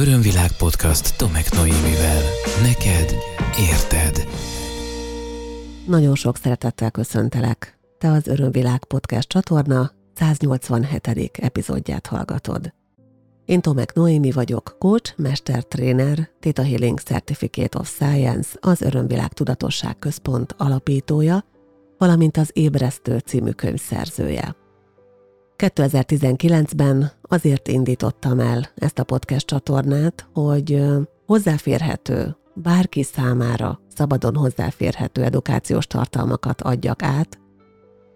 Örömvilág podcast Tomek Noémivel. Neked érted. Nagyon sok szeretettel köszöntelek. Te az Örömvilág podcast csatorna 187. epizódját hallgatod. Én Tomek Noémi vagyok, coach, mestertréner, Theta Healing Certificate of Science, az Örömvilág Tudatosság Központ alapítója, valamint az Ébresztő című könyv szerzője. 2019-ben azért indítottam el ezt a podcast csatornát, hogy hozzáférhető, bárki számára szabadon hozzáférhető edukációs tartalmakat adjak át,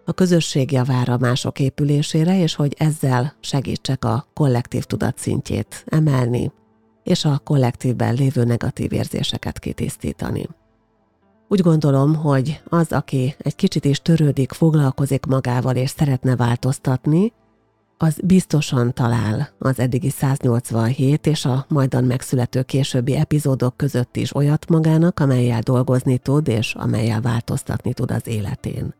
a közösség javára mások épülésére, és hogy ezzel segítsek a kollektív tudat szintjét emelni, és a kollektívben lévő negatív érzéseket kitisztítani. Úgy gondolom, hogy az, aki egy kicsit is törődik, foglalkozik magával és szeretne változtatni, az biztosan talál az eddigi 187 és a majdan megszülető későbbi epizódok között is olyat magának, amelyel dolgozni tud és amelyel változtatni tud az életén.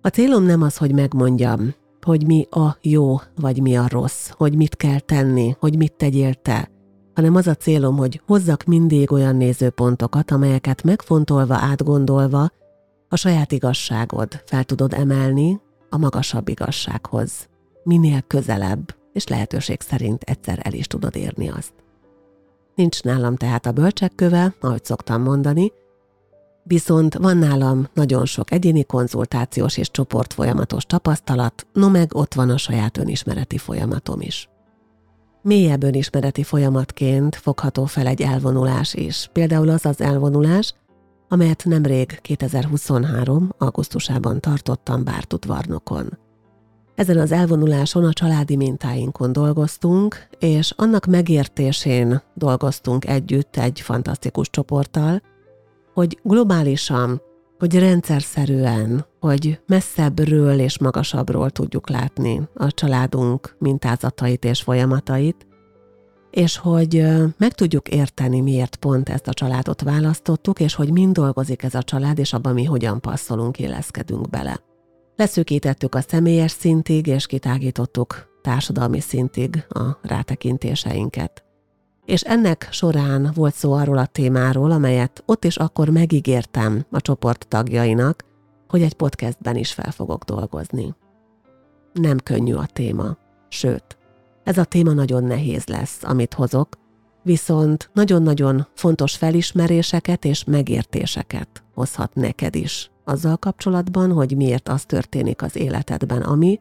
A célom nem az, hogy megmondjam, hogy mi a jó vagy mi a rossz, hogy mit kell tenni, hogy mit tegyél te, hanem az a célom, hogy hozzak mindig olyan nézőpontokat, amelyeket megfontolva, átgondolva a saját igazságod fel tudod emelni a magasabb igazsághoz. Minél közelebb, és lehetőség szerint egyszer el is tudod érni azt. Nincs nálam tehát a bölcsekköve, ahogy szoktam mondani, viszont van nálam nagyon sok egyéni konzultációs és csoport folyamatos tapasztalat, no meg ott van a saját önismereti folyamatom is. Mélyebb önismereti folyamatként fogható fel egy elvonulás is, például az az elvonulás, amelyet nemrég 2023. augusztusában tartottam Bártudvarnokon. Ezen az elvonuláson a családi mintáinkon dolgoztunk, és annak megértésén dolgoztunk együtt egy fantasztikus csoporttal, hogy globálisan, hogy rendszerszerűen, hogy messzebbről és magasabbról tudjuk látni a családunk mintázatait és folyamatait, és hogy meg tudjuk érteni, miért pont ezt a családot választottuk, és hogy mind dolgozik ez a család, és abban mi hogyan passzolunk, éleszkedünk bele. Leszűkítettük a személyes szintig, és kitágítottuk társadalmi szintig a rátekintéseinket és ennek során volt szó arról a témáról, amelyet ott és akkor megígértem a csoport tagjainak, hogy egy podcastben is fel fogok dolgozni. Nem könnyű a téma, sőt, ez a téma nagyon nehéz lesz, amit hozok, viszont nagyon-nagyon fontos felismeréseket és megértéseket hozhat neked is azzal kapcsolatban, hogy miért az történik az életedben, ami,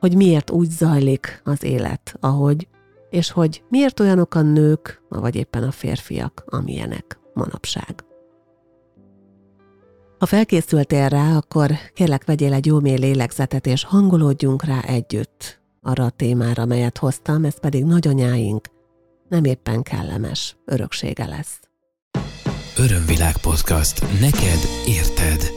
hogy miért úgy zajlik az élet, ahogy és hogy miért olyanok a nők, vagy éppen a férfiak, amilyenek manapság. Ha felkészültél rá, akkor kérlek vegyél egy jó mély lélegzetet, és hangolódjunk rá együtt arra a témára, melyet hoztam, ez pedig nagyanyáink nem éppen kellemes öröksége lesz. Örömvilág podcast. Neked érted.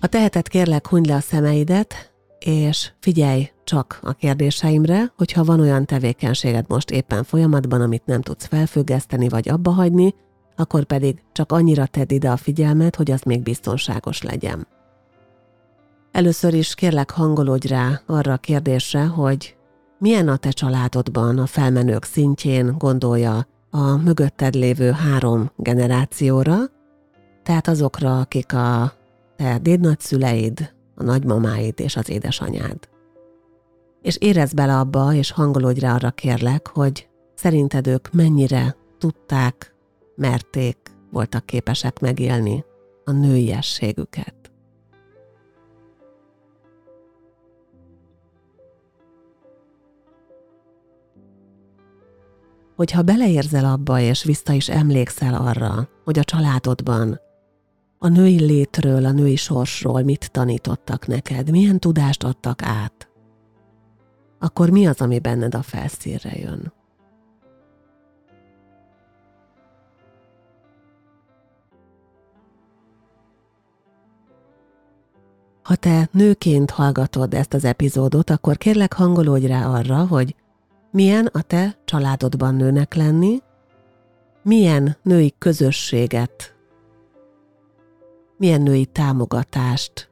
Ha teheted, kérlek, hunyd le a szemeidet, és figyelj csak a kérdéseimre, hogyha van olyan tevékenységed most éppen folyamatban, amit nem tudsz felfüggeszteni vagy abba hagyni, akkor pedig csak annyira tedd ide a figyelmet, hogy az még biztonságos legyen. Először is kérlek hangolódj rá arra a kérdésre, hogy milyen a te családodban a felmenők szintjén gondolja a mögötted lévő három generációra, tehát azokra, akik a te dédnagyszüleid, a nagymamáid és az édesanyád. És érezd bele abba, és hangolódj rá arra kérlek, hogy szerinted ők mennyire tudták, merték, voltak képesek megélni a nőiességüket. Hogyha beleérzel abba, és vissza is emlékszel arra, hogy a családodban a női létről, a női sorsról mit tanítottak neked, milyen tudást adtak át, akkor mi az, ami benned a felszínre jön? Ha te nőként hallgatod ezt az epizódot, akkor kérlek hangolódj rá arra, hogy milyen a te családodban nőnek lenni, milyen női közösséget milyen női támogatást,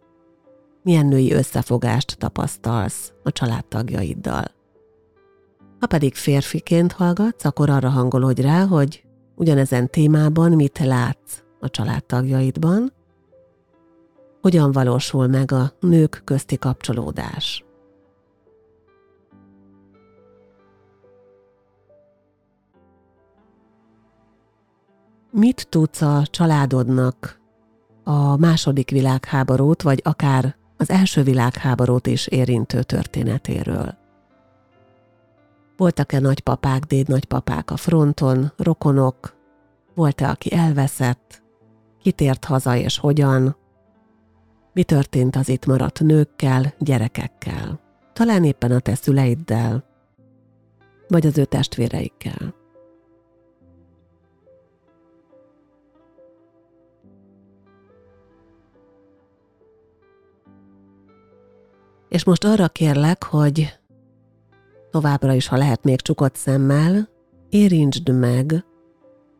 milyen női összefogást tapasztalsz a családtagjaiddal. Ha pedig férfiként hallgatsz, akkor arra hangolódj rá, hogy ugyanezen témában mit látsz a családtagjaidban, hogyan valósul meg a nők közti kapcsolódás. Mit tudsz a családodnak a második világháborút, vagy akár az első világháborút is érintő történetéről? Voltak-e nagypapák, dédnagypapák a fronton, rokonok? Volt-e, aki elveszett? Kitért haza és hogyan? Mi történt az itt maradt nőkkel, gyerekekkel? Talán éppen a te szüleiddel, vagy az ő testvéreikkel. És most arra kérlek, hogy továbbra is, ha lehet még csukott szemmel, érintsd meg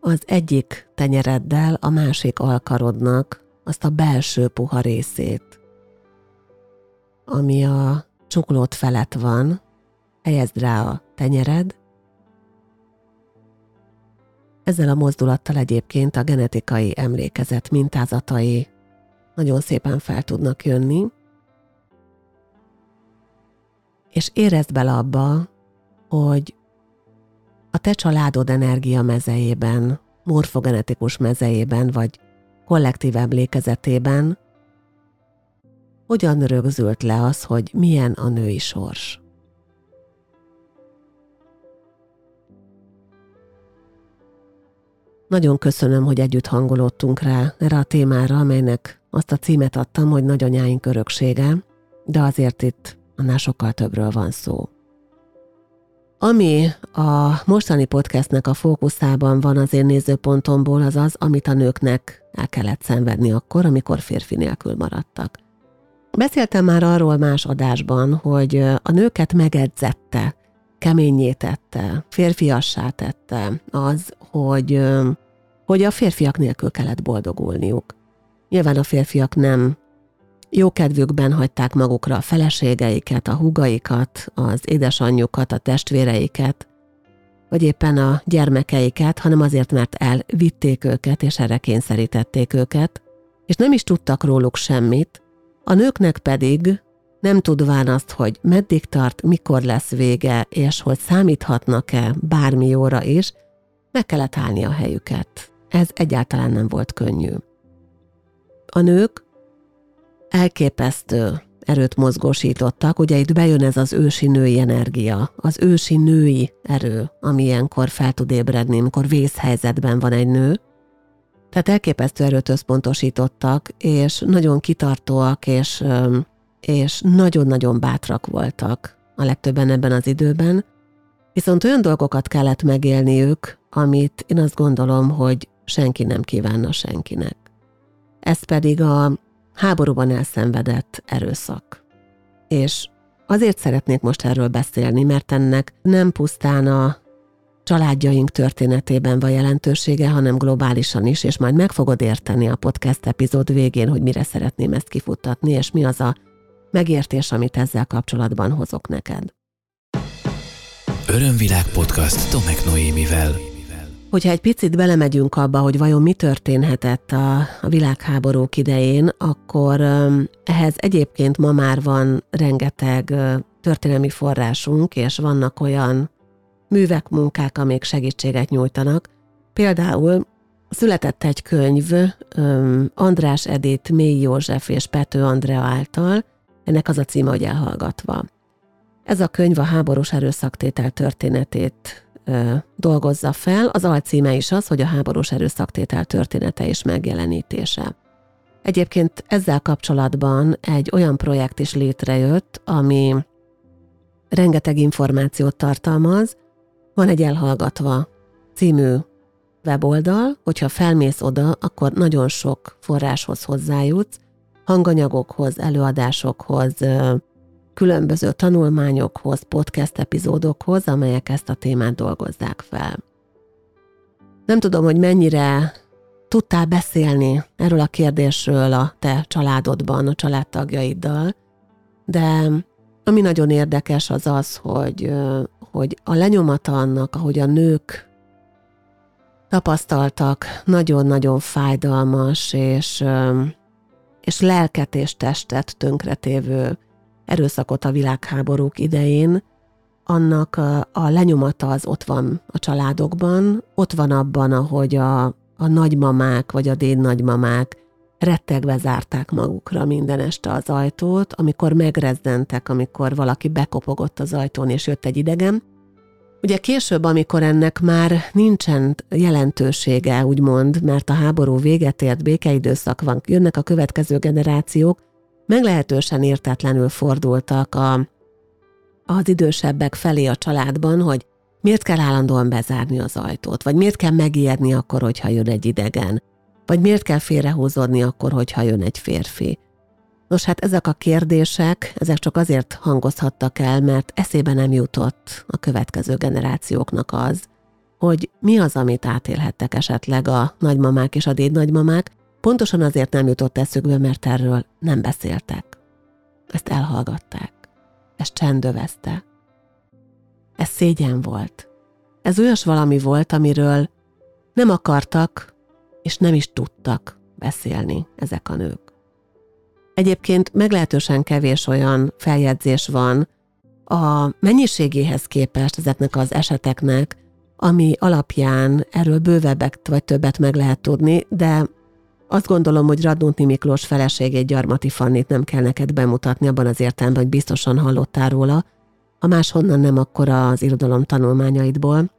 az egyik tenyereddel a másik alkarodnak azt a belső puha részét, ami a csuklót felett van, helyezd rá a tenyered. Ezzel a mozdulattal egyébként a genetikai emlékezet mintázatai nagyon szépen fel tudnak jönni, és érezd bele abba, hogy a te családod energia mezejében, morfogenetikus mezejében, vagy kollektív emlékezetében hogyan rögzült le az, hogy milyen a női sors. Nagyon köszönöm, hogy együtt hangolódtunk rá erre a témára, amelynek azt a címet adtam, hogy nagyanyáink öröksége, de azért itt annál sokkal többről van szó. Ami a mostani podcastnek a fókuszában van az én nézőpontomból, az az, amit a nőknek el kellett szenvedni akkor, amikor férfi nélkül maradtak. Beszéltem már arról más adásban, hogy a nőket megedzette, keményé tette, férfiassá tette az, hogy, hogy a férfiak nélkül kellett boldogulniuk. Nyilván a férfiak nem jókedvükben hagyták magukra a feleségeiket, a húgaikat, az édesanyjukat, a testvéreiket, vagy éppen a gyermekeiket, hanem azért, mert elvitték őket, és erre kényszerítették őket, és nem is tudtak róluk semmit, a nőknek pedig nem tudván azt, hogy meddig tart, mikor lesz vége, és hogy számíthatnak-e bármi jóra is, meg kellett állni a helyüket. Ez egyáltalán nem volt könnyű. A nők elképesztő erőt mozgósítottak. Ugye itt bejön ez az ősi női energia, az ősi női erő, ami ilyenkor fel tud ébredni, amikor vészhelyzetben van egy nő. Tehát elképesztő erőt összpontosítottak, és nagyon kitartóak, és, és nagyon-nagyon bátrak voltak a legtöbben ebben az időben. Viszont olyan dolgokat kellett megélniük, amit én azt gondolom, hogy senki nem kívánna senkinek. Ez pedig a háborúban elszenvedett erőszak. És azért szeretnék most erről beszélni, mert ennek nem pusztán a családjaink történetében van jelentősége, hanem globálisan is, és majd meg fogod érteni a podcast epizód végén, hogy mire szeretném ezt kifuttatni, és mi az a megértés, amit ezzel kapcsolatban hozok neked. Örömvilág podcast Tomek Noémivel. Hogyha egy picit belemegyünk abba, hogy vajon mi történhetett a, a világháborúk idején, akkor ehhez egyébként ma már van rengeteg történelmi forrásunk, és vannak olyan művek, munkák, amik segítséget nyújtanak. Például született egy könyv András Edét, Mély József és Pető Andrea által, ennek az a címe, hogy elhallgatva. Ez a könyv a háborús erőszaktétel történetét dolgozza fel, az alcíme is az, hogy a háborús erőszaktétel története és megjelenítése. Egyébként ezzel kapcsolatban egy olyan projekt is létrejött, ami rengeteg információt tartalmaz. Van egy elhallgatva című weboldal, hogyha felmész oda, akkor nagyon sok forráshoz hozzájutsz, hanganyagokhoz, előadásokhoz, különböző tanulmányokhoz, podcast epizódokhoz, amelyek ezt a témát dolgozzák fel. Nem tudom, hogy mennyire tudtál beszélni erről a kérdésről a te családodban, a családtagjaiddal, de ami nagyon érdekes az az, hogy, hogy a lenyomata annak, ahogy a nők tapasztaltak nagyon-nagyon fájdalmas és, és lelket és testet tönkretévő erőszakot a világháborúk idején, annak a, a lenyomata az ott van a családokban, ott van abban, ahogy a, a nagymamák vagy a déd nagymamák rettegve zárták magukra minden este az ajtót, amikor megrezdentek, amikor valaki bekopogott az ajtón és jött egy idegen. Ugye később, amikor ennek már nincsen jelentősége, úgymond, mert a háború véget ért, békeidőszak van, jönnek a következő generációk, meglehetősen értetlenül fordultak a, az idősebbek felé a családban, hogy miért kell állandóan bezárni az ajtót, vagy miért kell megijedni akkor, hogyha jön egy idegen, vagy miért kell félrehúzódni akkor, hogyha jön egy férfi. Nos, hát ezek a kérdések, ezek csak azért hangozhattak el, mert eszébe nem jutott a következő generációknak az, hogy mi az, amit átélhettek esetleg a nagymamák és a dédnagymamák, pontosan azért nem jutott eszükbe, mert erről nem beszéltek. Ezt elhallgatták. Ez csendövezte. Ez szégyen volt. Ez olyas valami volt, amiről nem akartak, és nem is tudtak beszélni ezek a nők. Egyébként meglehetősen kevés olyan feljegyzés van a mennyiségéhez képest ezeknek az eseteknek, ami alapján erről bővebbek vagy többet meg lehet tudni, de azt gondolom, hogy Radnóti Miklós feleségét Gyarmati Fannit nem kell neked bemutatni abban az értelemben, hogy biztosan hallottál róla, ha máshonnan nem, akkor az irodalom tanulmányaidból.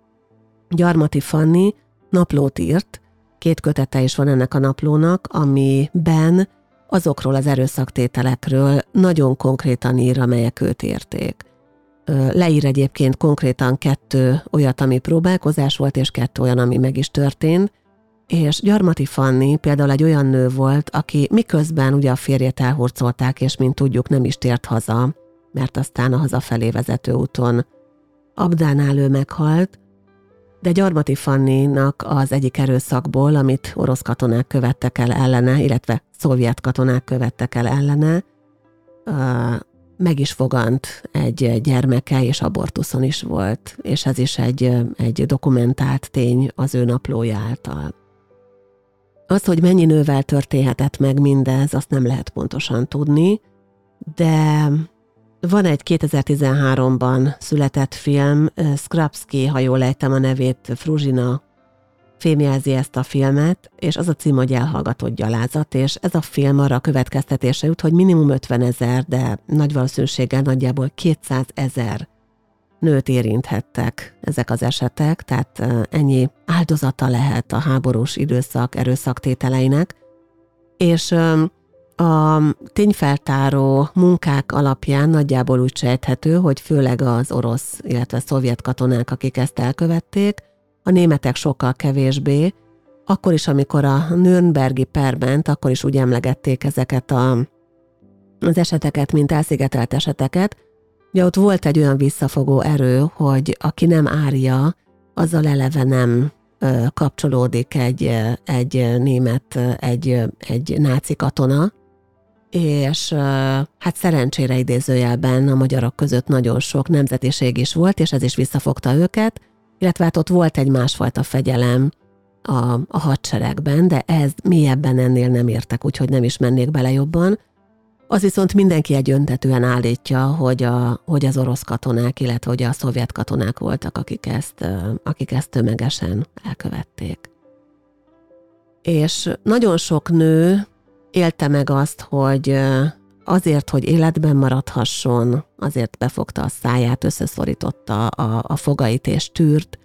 Gyarmati Fanni naplót írt, két kötete is van ennek a naplónak, amiben azokról az erőszaktételekről nagyon konkrétan ír, amelyek őt érték. Leír egyébként konkrétan kettő olyat, ami próbálkozás volt, és kettő olyan, ami meg is történt, és Gyarmati Fanni például egy olyan nő volt, aki miközben ugye a férjét elhurcolták, és mint tudjuk nem is tért haza, mert aztán a hazafelé vezető úton Abdánál ő meghalt, de Gyarmati Fanninak az egyik erőszakból, amit orosz katonák követtek el ellene, illetve szovjet katonák követtek el ellene, meg is fogant egy gyermeke, és abortuszon is volt, és ez is egy, egy dokumentált tény az ő naplója által. Az, hogy mennyi nővel történhetett meg mindez, azt nem lehet pontosan tudni, de van egy 2013-ban született film, Skrapski, ha jól lejtem a nevét, Fruzsina fémjelzi ezt a filmet, és az a cím, hogy elhallgatott gyalázat, és ez a film arra a következtetése jut, hogy minimum 50 ezer, de nagy valószínűséggel nagyjából 200 ezer nőt érinthettek ezek az esetek, tehát ennyi áldozata lehet a háborús időszak erőszaktételeinek, és a tényfeltáró munkák alapján nagyjából úgy sejthető, hogy főleg az orosz, illetve szovjet katonák, akik ezt elkövették, a németek sokkal kevésbé, akkor is, amikor a Nürnbergi perment, akkor is úgy emlegették ezeket a, az eseteket, mint elszigetelt eseteket, Ugye ott volt egy olyan visszafogó erő, hogy aki nem árja, azzal eleve nem kapcsolódik egy, egy német, egy, egy náci katona, és hát szerencsére idézőjelben a magyarok között nagyon sok nemzetiség is volt, és ez is visszafogta őket, illetve hát ott volt egy másfajta fegyelem a, a hadseregben, de ez mélyebben ennél nem értek, úgyhogy nem is mennék bele jobban. Az viszont mindenki egyöntetően állítja, hogy, a, hogy az orosz katonák, illetve hogy a szovjet katonák voltak, akik ezt, akik ezt tömegesen elkövették. És nagyon sok nő élte meg azt, hogy azért, hogy életben maradhasson, azért befogta a száját, összeszorította a, a fogait és tűrt,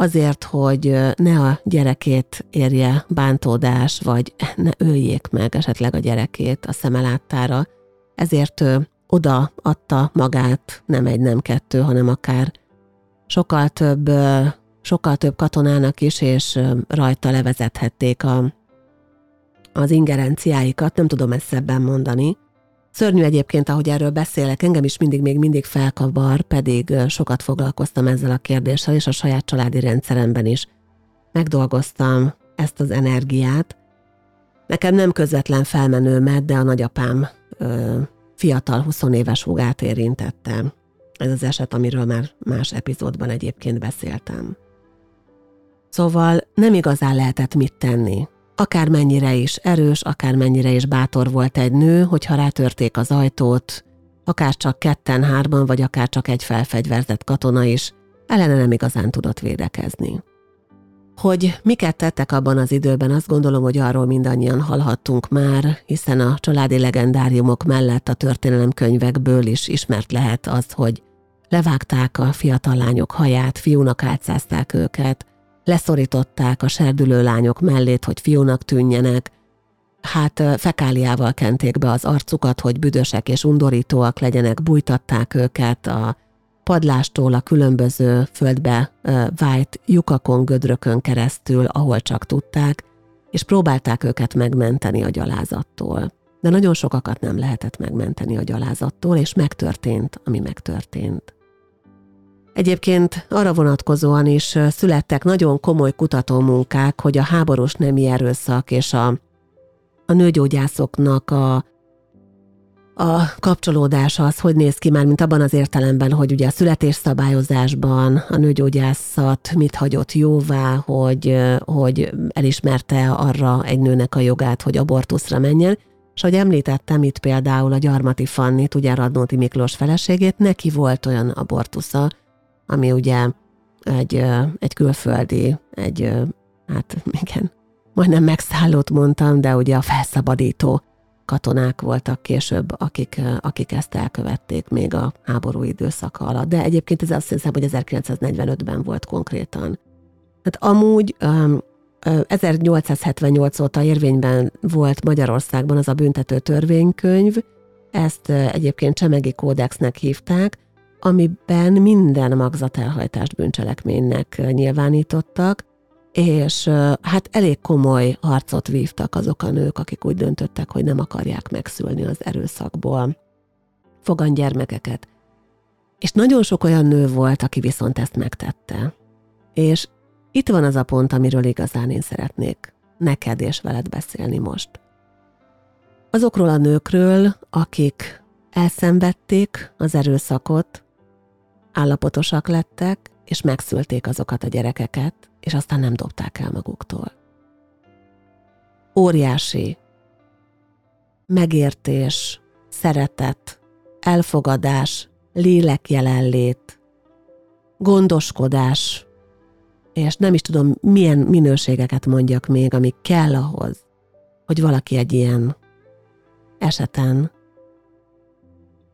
azért, hogy ne a gyerekét érje bántódás, vagy ne öljék meg esetleg a gyerekét a szemeláttára, ezért oda adta magát, nem egy, nem kettő, hanem akár sokkal több, sokkal több katonának is, és rajta levezethették a, az ingerenciáikat, nem tudom ezt szebben mondani, Szörnyű egyébként, ahogy erről beszélek, engem is mindig még mindig felkavar, pedig sokat foglalkoztam ezzel a kérdéssel, és a saját családi rendszeremben is megdolgoztam ezt az energiát. Nekem nem közvetlen felmenőmet, de a nagyapám ö, fiatal 20 éves húgát érintette. Ez az eset, amiről már más epizódban egyébként beszéltem. Szóval nem igazán lehetett mit tenni. Akármennyire is erős, akármennyire is bátor volt egy nő, hogyha rátörték az ajtót, akár csak ketten, hárman, vagy akár csak egy felfegyverzett katona is, ellene nem igazán tudott védekezni. Hogy miket tettek abban az időben, azt gondolom, hogy arról mindannyian hallhattunk már, hiszen a családi legendáriumok mellett a történelemkönyvekből is ismert lehet az, hogy levágták a fiatal lányok haját, fiúnak átszázták őket, leszorították a serdülő lányok mellét, hogy fiúnak tűnjenek, hát fekáliával kenték be az arcukat, hogy büdösek és undorítóak legyenek, bújtatták őket a padlástól a különböző földbe vájt lyukakon, gödrökön keresztül, ahol csak tudták, és próbálták őket megmenteni a gyalázattól. De nagyon sokakat nem lehetett megmenteni a gyalázattól, és megtörtént, ami megtörtént. Egyébként arra vonatkozóan is születtek nagyon komoly kutatómunkák, hogy a háborús nemi erőszak és a, a nőgyógyászoknak a a kapcsolódása az hogy néz ki már, mint abban az értelemben, hogy ugye a születésszabályozásban a nőgyógyászat mit hagyott jóvá, hogy, hogy elismerte arra egy nőnek a jogát, hogy abortuszra menjen, és ahogy említettem itt például a Gyarmati Fannit, ugye Radnóti Miklós feleségét, neki volt olyan abortusza, ami ugye egy, egy külföldi, egy, hát igen, majdnem megszállót mondtam, de ugye a felszabadító katonák voltak később, akik, akik ezt elkövették még a háború időszaka alatt. De egyébként ez azt hiszem, hogy 1945-ben volt konkrétan. Tehát amúgy 1878 óta érvényben volt Magyarországban az a büntető törvénykönyv, ezt egyébként Csemegi kódexnek hívták, amiben minden magzatelhajtást bűncselekménynek nyilvánítottak, és hát elég komoly harcot vívtak azok a nők, akik úgy döntöttek, hogy nem akarják megszülni az erőszakból fogan gyermekeket. És nagyon sok olyan nő volt, aki viszont ezt megtette. És itt van az a pont, amiről igazán én szeretnék neked és veled beszélni most. Azokról a nőkről, akik elszenvedték az erőszakot, állapotosak lettek, és megszülték azokat a gyerekeket, és aztán nem dobták el maguktól. Óriási megértés, szeretet, elfogadás, lélek jelenlét, gondoskodás, és nem is tudom, milyen minőségeket mondjak még, ami kell ahhoz, hogy valaki egy ilyen eseten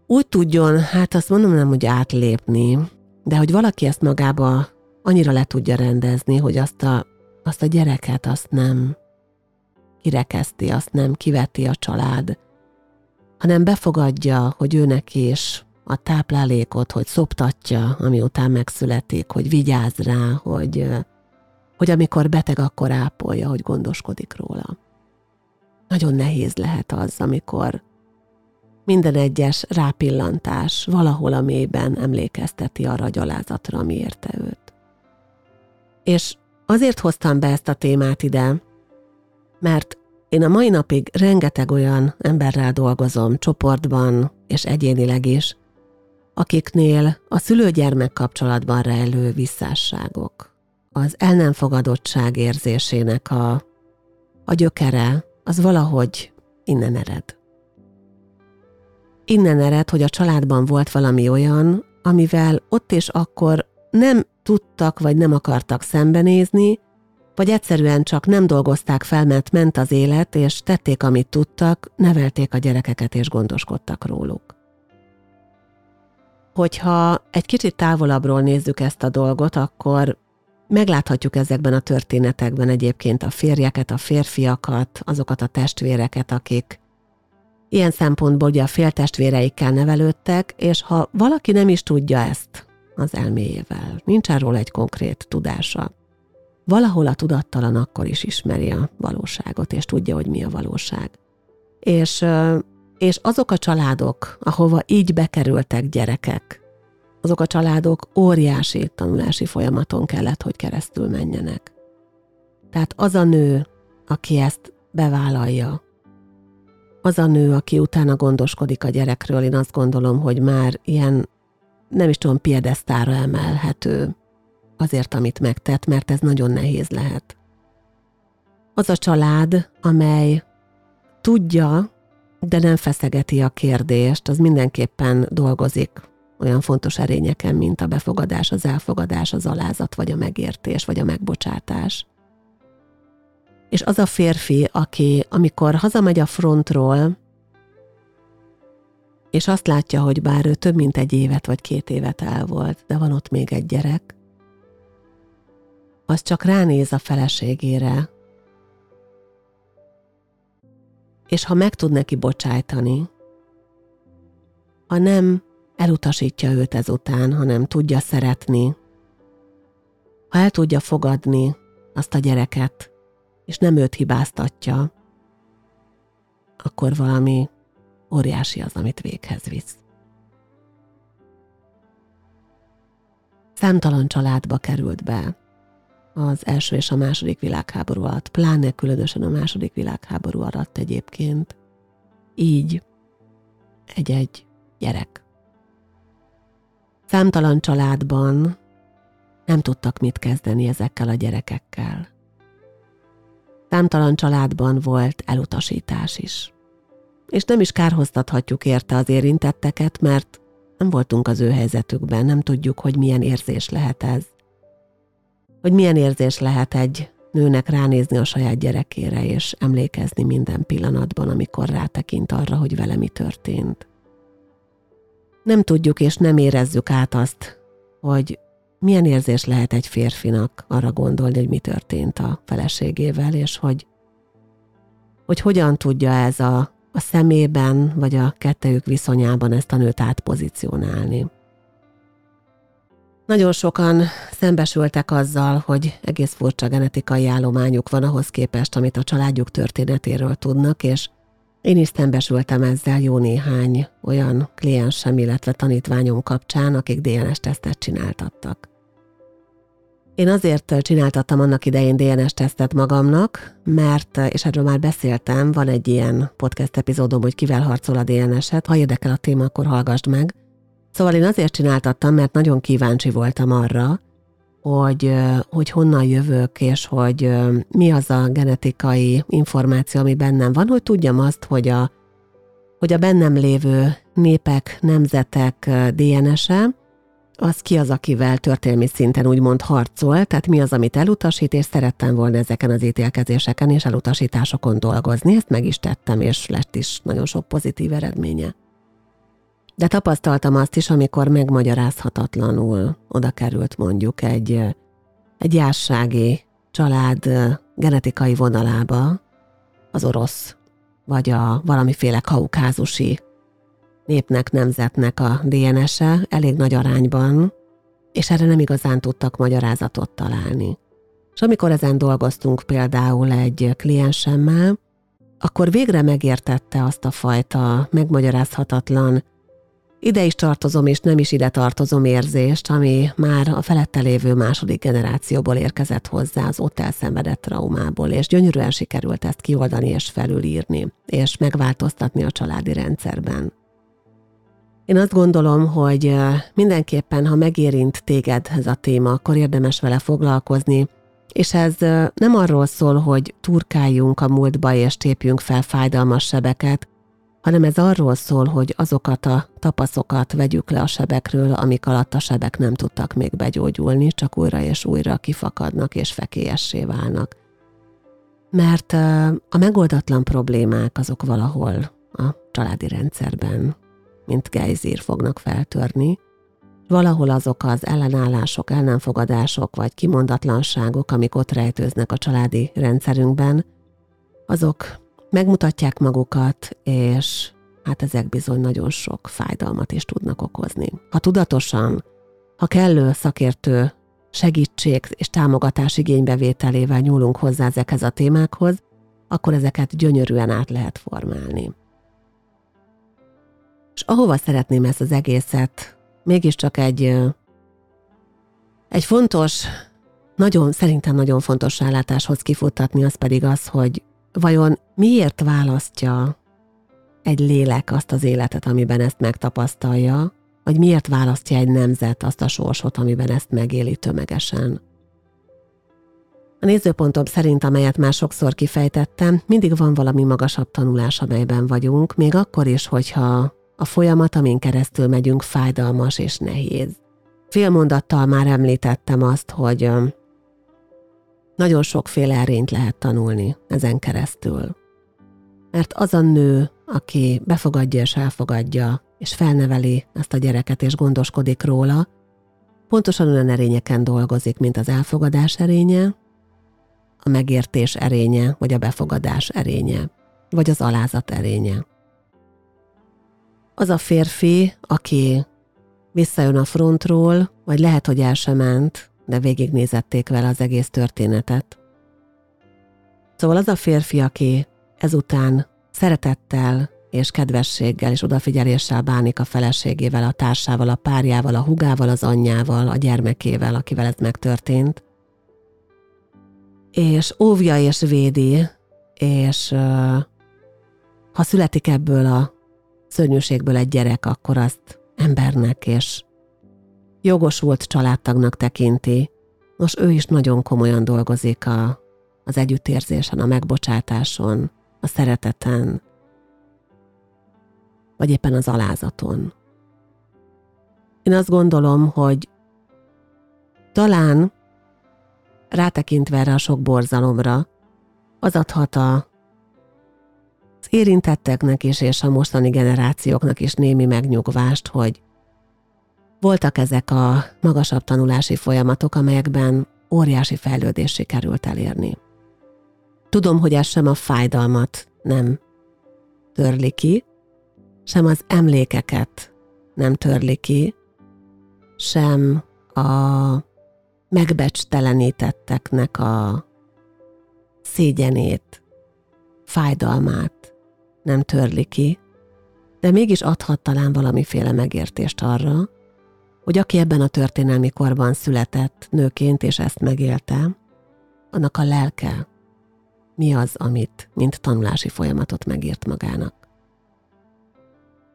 úgy tudjon, hát azt mondom nem, hogy átlépni, de hogy valaki ezt magába annyira le tudja rendezni, hogy azt a, azt a gyereket azt nem kirekeszti, azt nem kiveti a család, hanem befogadja, hogy őnek is a táplálékot, hogy szoptatja, ami után megszületik, hogy vigyáz rá, hogy, hogy amikor beteg, akkor ápolja, hogy gondoskodik róla. Nagyon nehéz lehet az, amikor minden egyes rápillantás valahol a mélyben emlékezteti arra a gyalázatra, ami érte őt. És azért hoztam be ezt a témát ide, mert én a mai napig rengeteg olyan emberrel dolgozom, csoportban és egyénileg is, akiknél a szülő-gyermek kapcsolatban rejlő visszásságok, az el nem fogadottság érzésének a, a gyökere, az valahogy innen ered. Innen ered, hogy a családban volt valami olyan, amivel ott és akkor nem tudtak vagy nem akartak szembenézni, vagy egyszerűen csak nem dolgozták fel, mert ment az élet, és tették, amit tudtak, nevelték a gyerekeket és gondoskodtak róluk. Hogyha egy kicsit távolabbról nézzük ezt a dolgot, akkor megláthatjuk ezekben a történetekben egyébként a férjeket, a férfiakat, azokat a testvéreket, akik ilyen szempontból ugye a féltestvéreikkel nevelődtek, és ha valaki nem is tudja ezt, az elméjével. Nincs erről egy konkrét tudása. Valahol a tudattalan akkor is ismeri a valóságot, és tudja, hogy mi a valóság. És, és azok a családok, ahova így bekerültek gyerekek, azok a családok óriási tanulási folyamaton kellett, hogy keresztül menjenek. Tehát az a nő, aki ezt bevállalja, az a nő, aki utána gondoskodik a gyerekről, én azt gondolom, hogy már ilyen, nem is tudom, piedesztára emelhető azért, amit megtett, mert ez nagyon nehéz lehet. Az a család, amely tudja, de nem feszegeti a kérdést, az mindenképpen dolgozik olyan fontos erényeken, mint a befogadás, az elfogadás, az alázat, vagy a megértés, vagy a megbocsátás. És az a férfi, aki amikor hazamegy a frontról, és azt látja, hogy bár ő több mint egy évet vagy két évet el volt, de van ott még egy gyerek, az csak ránéz a feleségére, és ha meg tud neki bocsájtani, ha nem elutasítja őt ezután, hanem tudja szeretni, ha el tudja fogadni azt a gyereket, és nem őt hibáztatja, akkor valami óriási az, amit véghez visz. Számtalan családba került be az első és a második világháború alatt, pláne különösen a második világháború alatt egyébként. Így egy-egy gyerek. Számtalan családban nem tudtak mit kezdeni ezekkel a gyerekekkel. Számtalan családban volt elutasítás is. És nem is kárhoztathatjuk érte az érintetteket, mert nem voltunk az ő helyzetükben, nem tudjuk, hogy milyen érzés lehet ez. Hogy milyen érzés lehet egy nőnek ránézni a saját gyerekére, és emlékezni minden pillanatban, amikor rátekint arra, hogy vele mi történt. Nem tudjuk és nem érezzük át azt, hogy milyen érzés lehet egy férfinak arra gondolni, hogy mi történt a feleségével, és hogy, hogy hogyan tudja ez a, a szemében, vagy a kettejük viszonyában ezt a nőt átpozícionálni. Nagyon sokan szembesültek azzal, hogy egész furcsa genetikai állományuk van ahhoz képest, amit a családjuk történetéről tudnak, és én is szembesültem ezzel jó néhány olyan kliensem, illetve tanítványom kapcsán, akik DNS-tesztet csináltattak. Én azért csináltattam annak idején DNS-tesztet magamnak, mert, és erről már beszéltem, van egy ilyen podcast epizódom, hogy kivel harcol a DNS-et, ha érdekel a téma, akkor hallgassd meg. Szóval én azért csináltattam, mert nagyon kíváncsi voltam arra, hogy, hogy honnan jövök, és hogy mi az a genetikai információ, ami bennem van, hogy tudjam azt, hogy a, hogy a bennem lévő népek, nemzetek DNS-e, az ki az, akivel történelmi szinten úgymond harcol, tehát mi az, amit elutasít, és szerettem volna ezeken az ítélkezéseken és elutasításokon dolgozni, ezt meg is tettem, és lett is nagyon sok pozitív eredménye. De tapasztaltam azt is, amikor megmagyarázhatatlanul oda került mondjuk egy, egy jársági család genetikai vonalába az orosz, vagy a valamiféle kaukázusi népnek, nemzetnek a DNS-e elég nagy arányban, és erre nem igazán tudtak magyarázatot találni. És amikor ezen dolgoztunk például egy kliensemmel, akkor végre megértette azt a fajta megmagyarázhatatlan ide is tartozom, és nem is ide tartozom érzést, ami már a felette lévő második generációból érkezett hozzá az ott elszenvedett traumából, és gyönyörűen sikerült ezt kioldani és felülírni, és megváltoztatni a családi rendszerben. Én azt gondolom, hogy mindenképpen, ha megérint téged ez a téma, akkor érdemes vele foglalkozni, és ez nem arról szól, hogy turkáljunk a múltba és tépjünk fel fájdalmas sebeket, hanem ez arról szól, hogy azokat a tapaszokat vegyük le a sebekről, amik alatt a sebek nem tudtak még begyógyulni, csak újra és újra kifakadnak és fekélyessé válnak. Mert a megoldatlan problémák azok valahol a családi rendszerben, mint gejzír fognak feltörni, valahol azok az ellenállások, ellenfogadások vagy kimondatlanságok, amik ott rejtőznek a családi rendszerünkben, azok megmutatják magukat, és hát ezek bizony nagyon sok fájdalmat is tudnak okozni. Ha tudatosan, ha kellő szakértő segítség és támogatás igénybevételével nyúlunk hozzá ezekhez a témákhoz, akkor ezeket gyönyörűen át lehet formálni. És ahova szeretném ezt az egészet mégiscsak egy, egy fontos, nagyon, szerintem nagyon fontos rálátáshoz kifutatni, az pedig az, hogy vajon miért választja egy lélek azt az életet, amiben ezt megtapasztalja, vagy miért választja egy nemzet azt a sorsot, amiben ezt megéli tömegesen. A nézőpontom szerint, amelyet már sokszor kifejtettem, mindig van valami magasabb tanulás, amelyben vagyunk, még akkor is, hogyha a folyamat, amin keresztül megyünk, fájdalmas és nehéz. Fél mondattal már említettem azt, hogy nagyon sokféle erényt lehet tanulni ezen keresztül. Mert az a nő, aki befogadja és elfogadja, és felneveli ezt a gyereket és gondoskodik róla, pontosan olyan erényeken dolgozik, mint az elfogadás erénye, a megértés erénye, vagy a befogadás erénye, vagy az alázat erénye. Az a férfi, aki visszajön a frontról, vagy lehet, hogy el sem ment, de végignézették vele az egész történetet. Szóval az a férfi, aki ezután szeretettel és kedvességgel és odafigyeléssel bánik a feleségével, a társával, a párjával, a hugával, az anyjával, a gyermekével, akivel ez megtörtént, és óvja és védi, és ha születik ebből a szörnyűségből egy gyerek, akkor azt embernek és jogosult családtagnak tekinti. Nos, ő is nagyon komolyan dolgozik a, az együttérzésen, a megbocsátáson, a szereteten, vagy éppen az alázaton. Én azt gondolom, hogy talán rátekintve erre a sok borzalomra, az adhat a, az érintetteknek is és a mostani generációknak is némi megnyugvást, hogy voltak ezek a magasabb tanulási folyamatok, amelyekben óriási fejlődés sikerült elérni. Tudom, hogy ez sem a fájdalmat nem törli ki, sem az emlékeket nem törli ki, sem a megbecstelenítetteknek a szégyenét, fájdalmát nem törli ki, de mégis adhat talán valamiféle megértést arra, hogy aki ebben a történelmi korban született nőként és ezt megélte, annak a lelke mi az, amit, mint tanulási folyamatot megírt magának.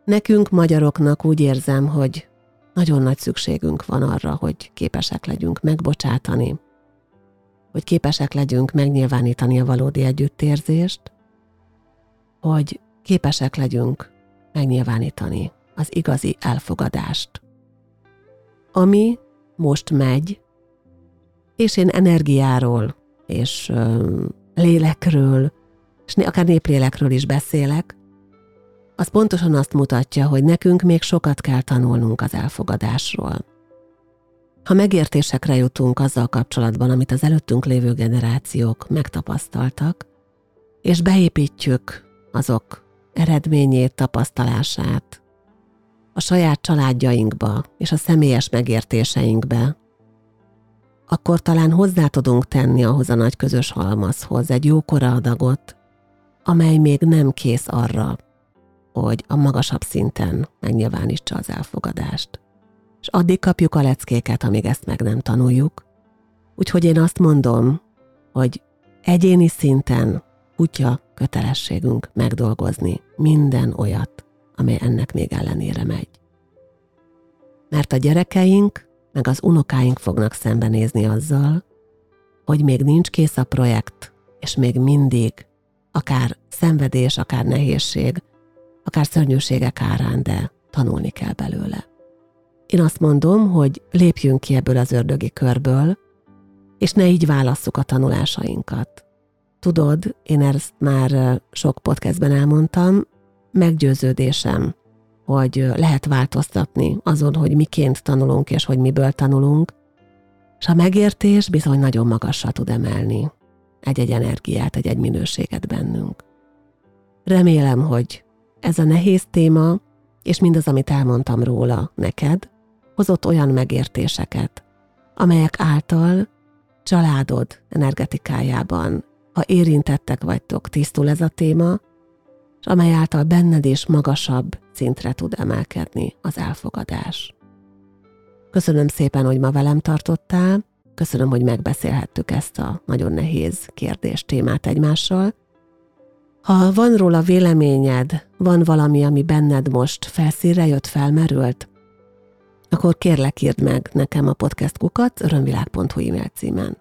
Nekünk, magyaroknak úgy érzem, hogy nagyon nagy szükségünk van arra, hogy képesek legyünk megbocsátani, hogy képesek legyünk megnyilvánítani a valódi együttérzést, hogy képesek legyünk megnyilvánítani az igazi elfogadást. Ami most megy, és én energiáról és lélekről, és akár néplélekről is beszélek, az pontosan azt mutatja, hogy nekünk még sokat kell tanulnunk az elfogadásról. Ha megértésekre jutunk azzal kapcsolatban, amit az előttünk lévő generációk megtapasztaltak, és beépítjük azok eredményét, tapasztalását a saját családjainkba és a személyes megértéseinkbe, akkor talán hozzá tudunk tenni ahhoz a nagy közös halmazhoz egy jókora adagot, amely még nem kész arra, hogy a magasabb szinten megnyilvánítsa az elfogadást. És addig kapjuk a leckéket, amíg ezt meg nem tanuljuk. Úgyhogy én azt mondom, hogy egyéni szinten kutya kötelességünk megdolgozni minden olyat, amely ennek még ellenére megy. Mert a gyerekeink, meg az unokáink fognak szembenézni azzal, hogy még nincs kész a projekt, és még mindig, akár szenvedés, akár nehézség, akár szörnyűségek árán, de tanulni kell belőle. Én azt mondom, hogy lépjünk ki ebből az ördögi körből, és ne így válasszuk a tanulásainkat. Tudod, én ezt már sok podcastben elmondtam, meggyőződésem, hogy lehet változtatni azon, hogy miként tanulunk és hogy miből tanulunk, és a megértés bizony nagyon magasra tud emelni egy-egy energiát, egy-egy minőséget bennünk. Remélem, hogy ez a nehéz téma, és mindaz, amit elmondtam róla neked, hozott olyan megértéseket, amelyek által családod energetikájában, ha érintettek vagytok, tisztul ez a téma, és amely által benned is magasabb szintre tud emelkedni az elfogadás. Köszönöm szépen, hogy ma velem tartottál, köszönöm, hogy megbeszélhettük ezt a nagyon nehéz kérdést témát egymással, Ha van róla véleményed, van valami, ami benned most felszínre jött, felmerült, akkor kérlek írd meg nekem a podcast kukat örömvilág.hu e-mail címen.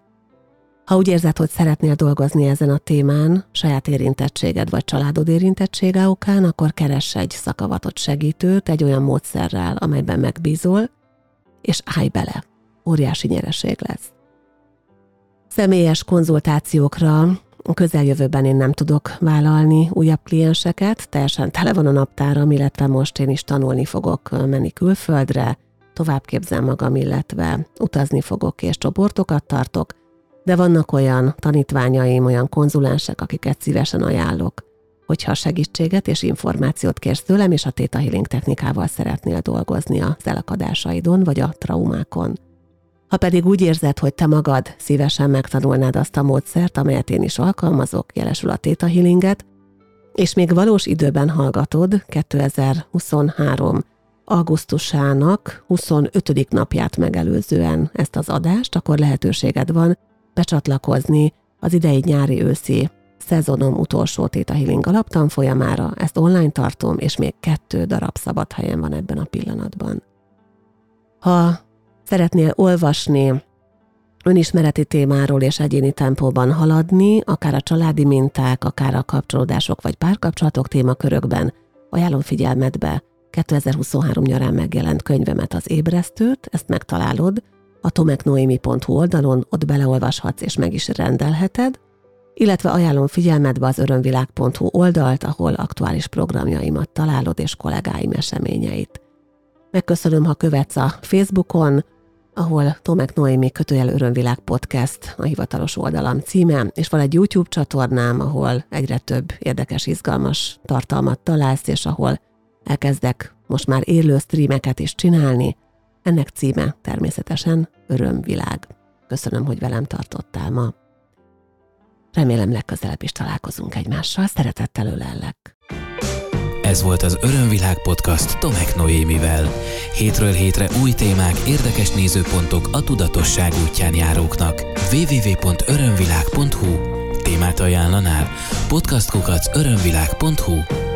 Ha úgy érzed, hogy szeretnél dolgozni ezen a témán, saját érintettséged vagy családod érintettsége okán, akkor keress egy szakavatott segítőt egy olyan módszerrel, amelyben megbízol, és állj bele. Óriási nyereség lesz. Személyes konzultációkra a közeljövőben én nem tudok vállalni újabb klienseket, teljesen tele van a naptáram, illetve most én is tanulni fogok menni külföldre, továbbképzem magam, illetve utazni fogok és csoportokat tartok, de vannak olyan tanítványaim, olyan konzulensek, akiket szívesen ajánlok, hogyha segítséget és információt kérsz tőlem, és a Theta Healing technikával szeretnél dolgozni az elakadásaidon vagy a traumákon. Ha pedig úgy érzed, hogy te magad szívesen megtanulnád azt a módszert, amelyet én is alkalmazok, jelesül a Theta Healinget, és még valós időben hallgatod 2023 augusztusának 25. napját megelőzően ezt az adást, akkor lehetőséged van becsatlakozni az idei nyári-őszi szezonom utolsó Theta Healing alaptanfolyamára. Ezt online tartom, és még kettő darab szabad helyen van ebben a pillanatban. Ha szeretnél olvasni önismereti témáról és egyéni tempóban haladni, akár a családi minták, akár a kapcsolódások vagy párkapcsolatok témakörökben, ajánlom figyelmetbe 2023 nyarán megjelent könyvemet az ébresztőt, ezt megtalálod a tomeknoemi.hu oldalon, ott beleolvashatsz és meg is rendelheted, illetve ajánlom figyelmetbe az örömvilág.hu oldalt, ahol aktuális programjaimat találod és kollégáim eseményeit. Megköszönöm, ha követsz a Facebookon, ahol Tomek Noémi kötőjel Örömvilág Podcast a hivatalos oldalam címe, és van egy YouTube csatornám, ahol egyre több érdekes, izgalmas tartalmat találsz, és ahol elkezdek most már élő streameket is csinálni. Ennek címe természetesen Örömvilág. Köszönöm, hogy velem tartottál ma. Remélem legközelebb is találkozunk egymással. Szeretettel ölellek. Ez volt az Örömvilág podcast Tomek Noémivel. Hétről hétre új témák, érdekes nézőpontok a tudatosság útján járóknak. www.örömvilág.hu Témát ajánlanál? Podcastkukac örömvilág.hu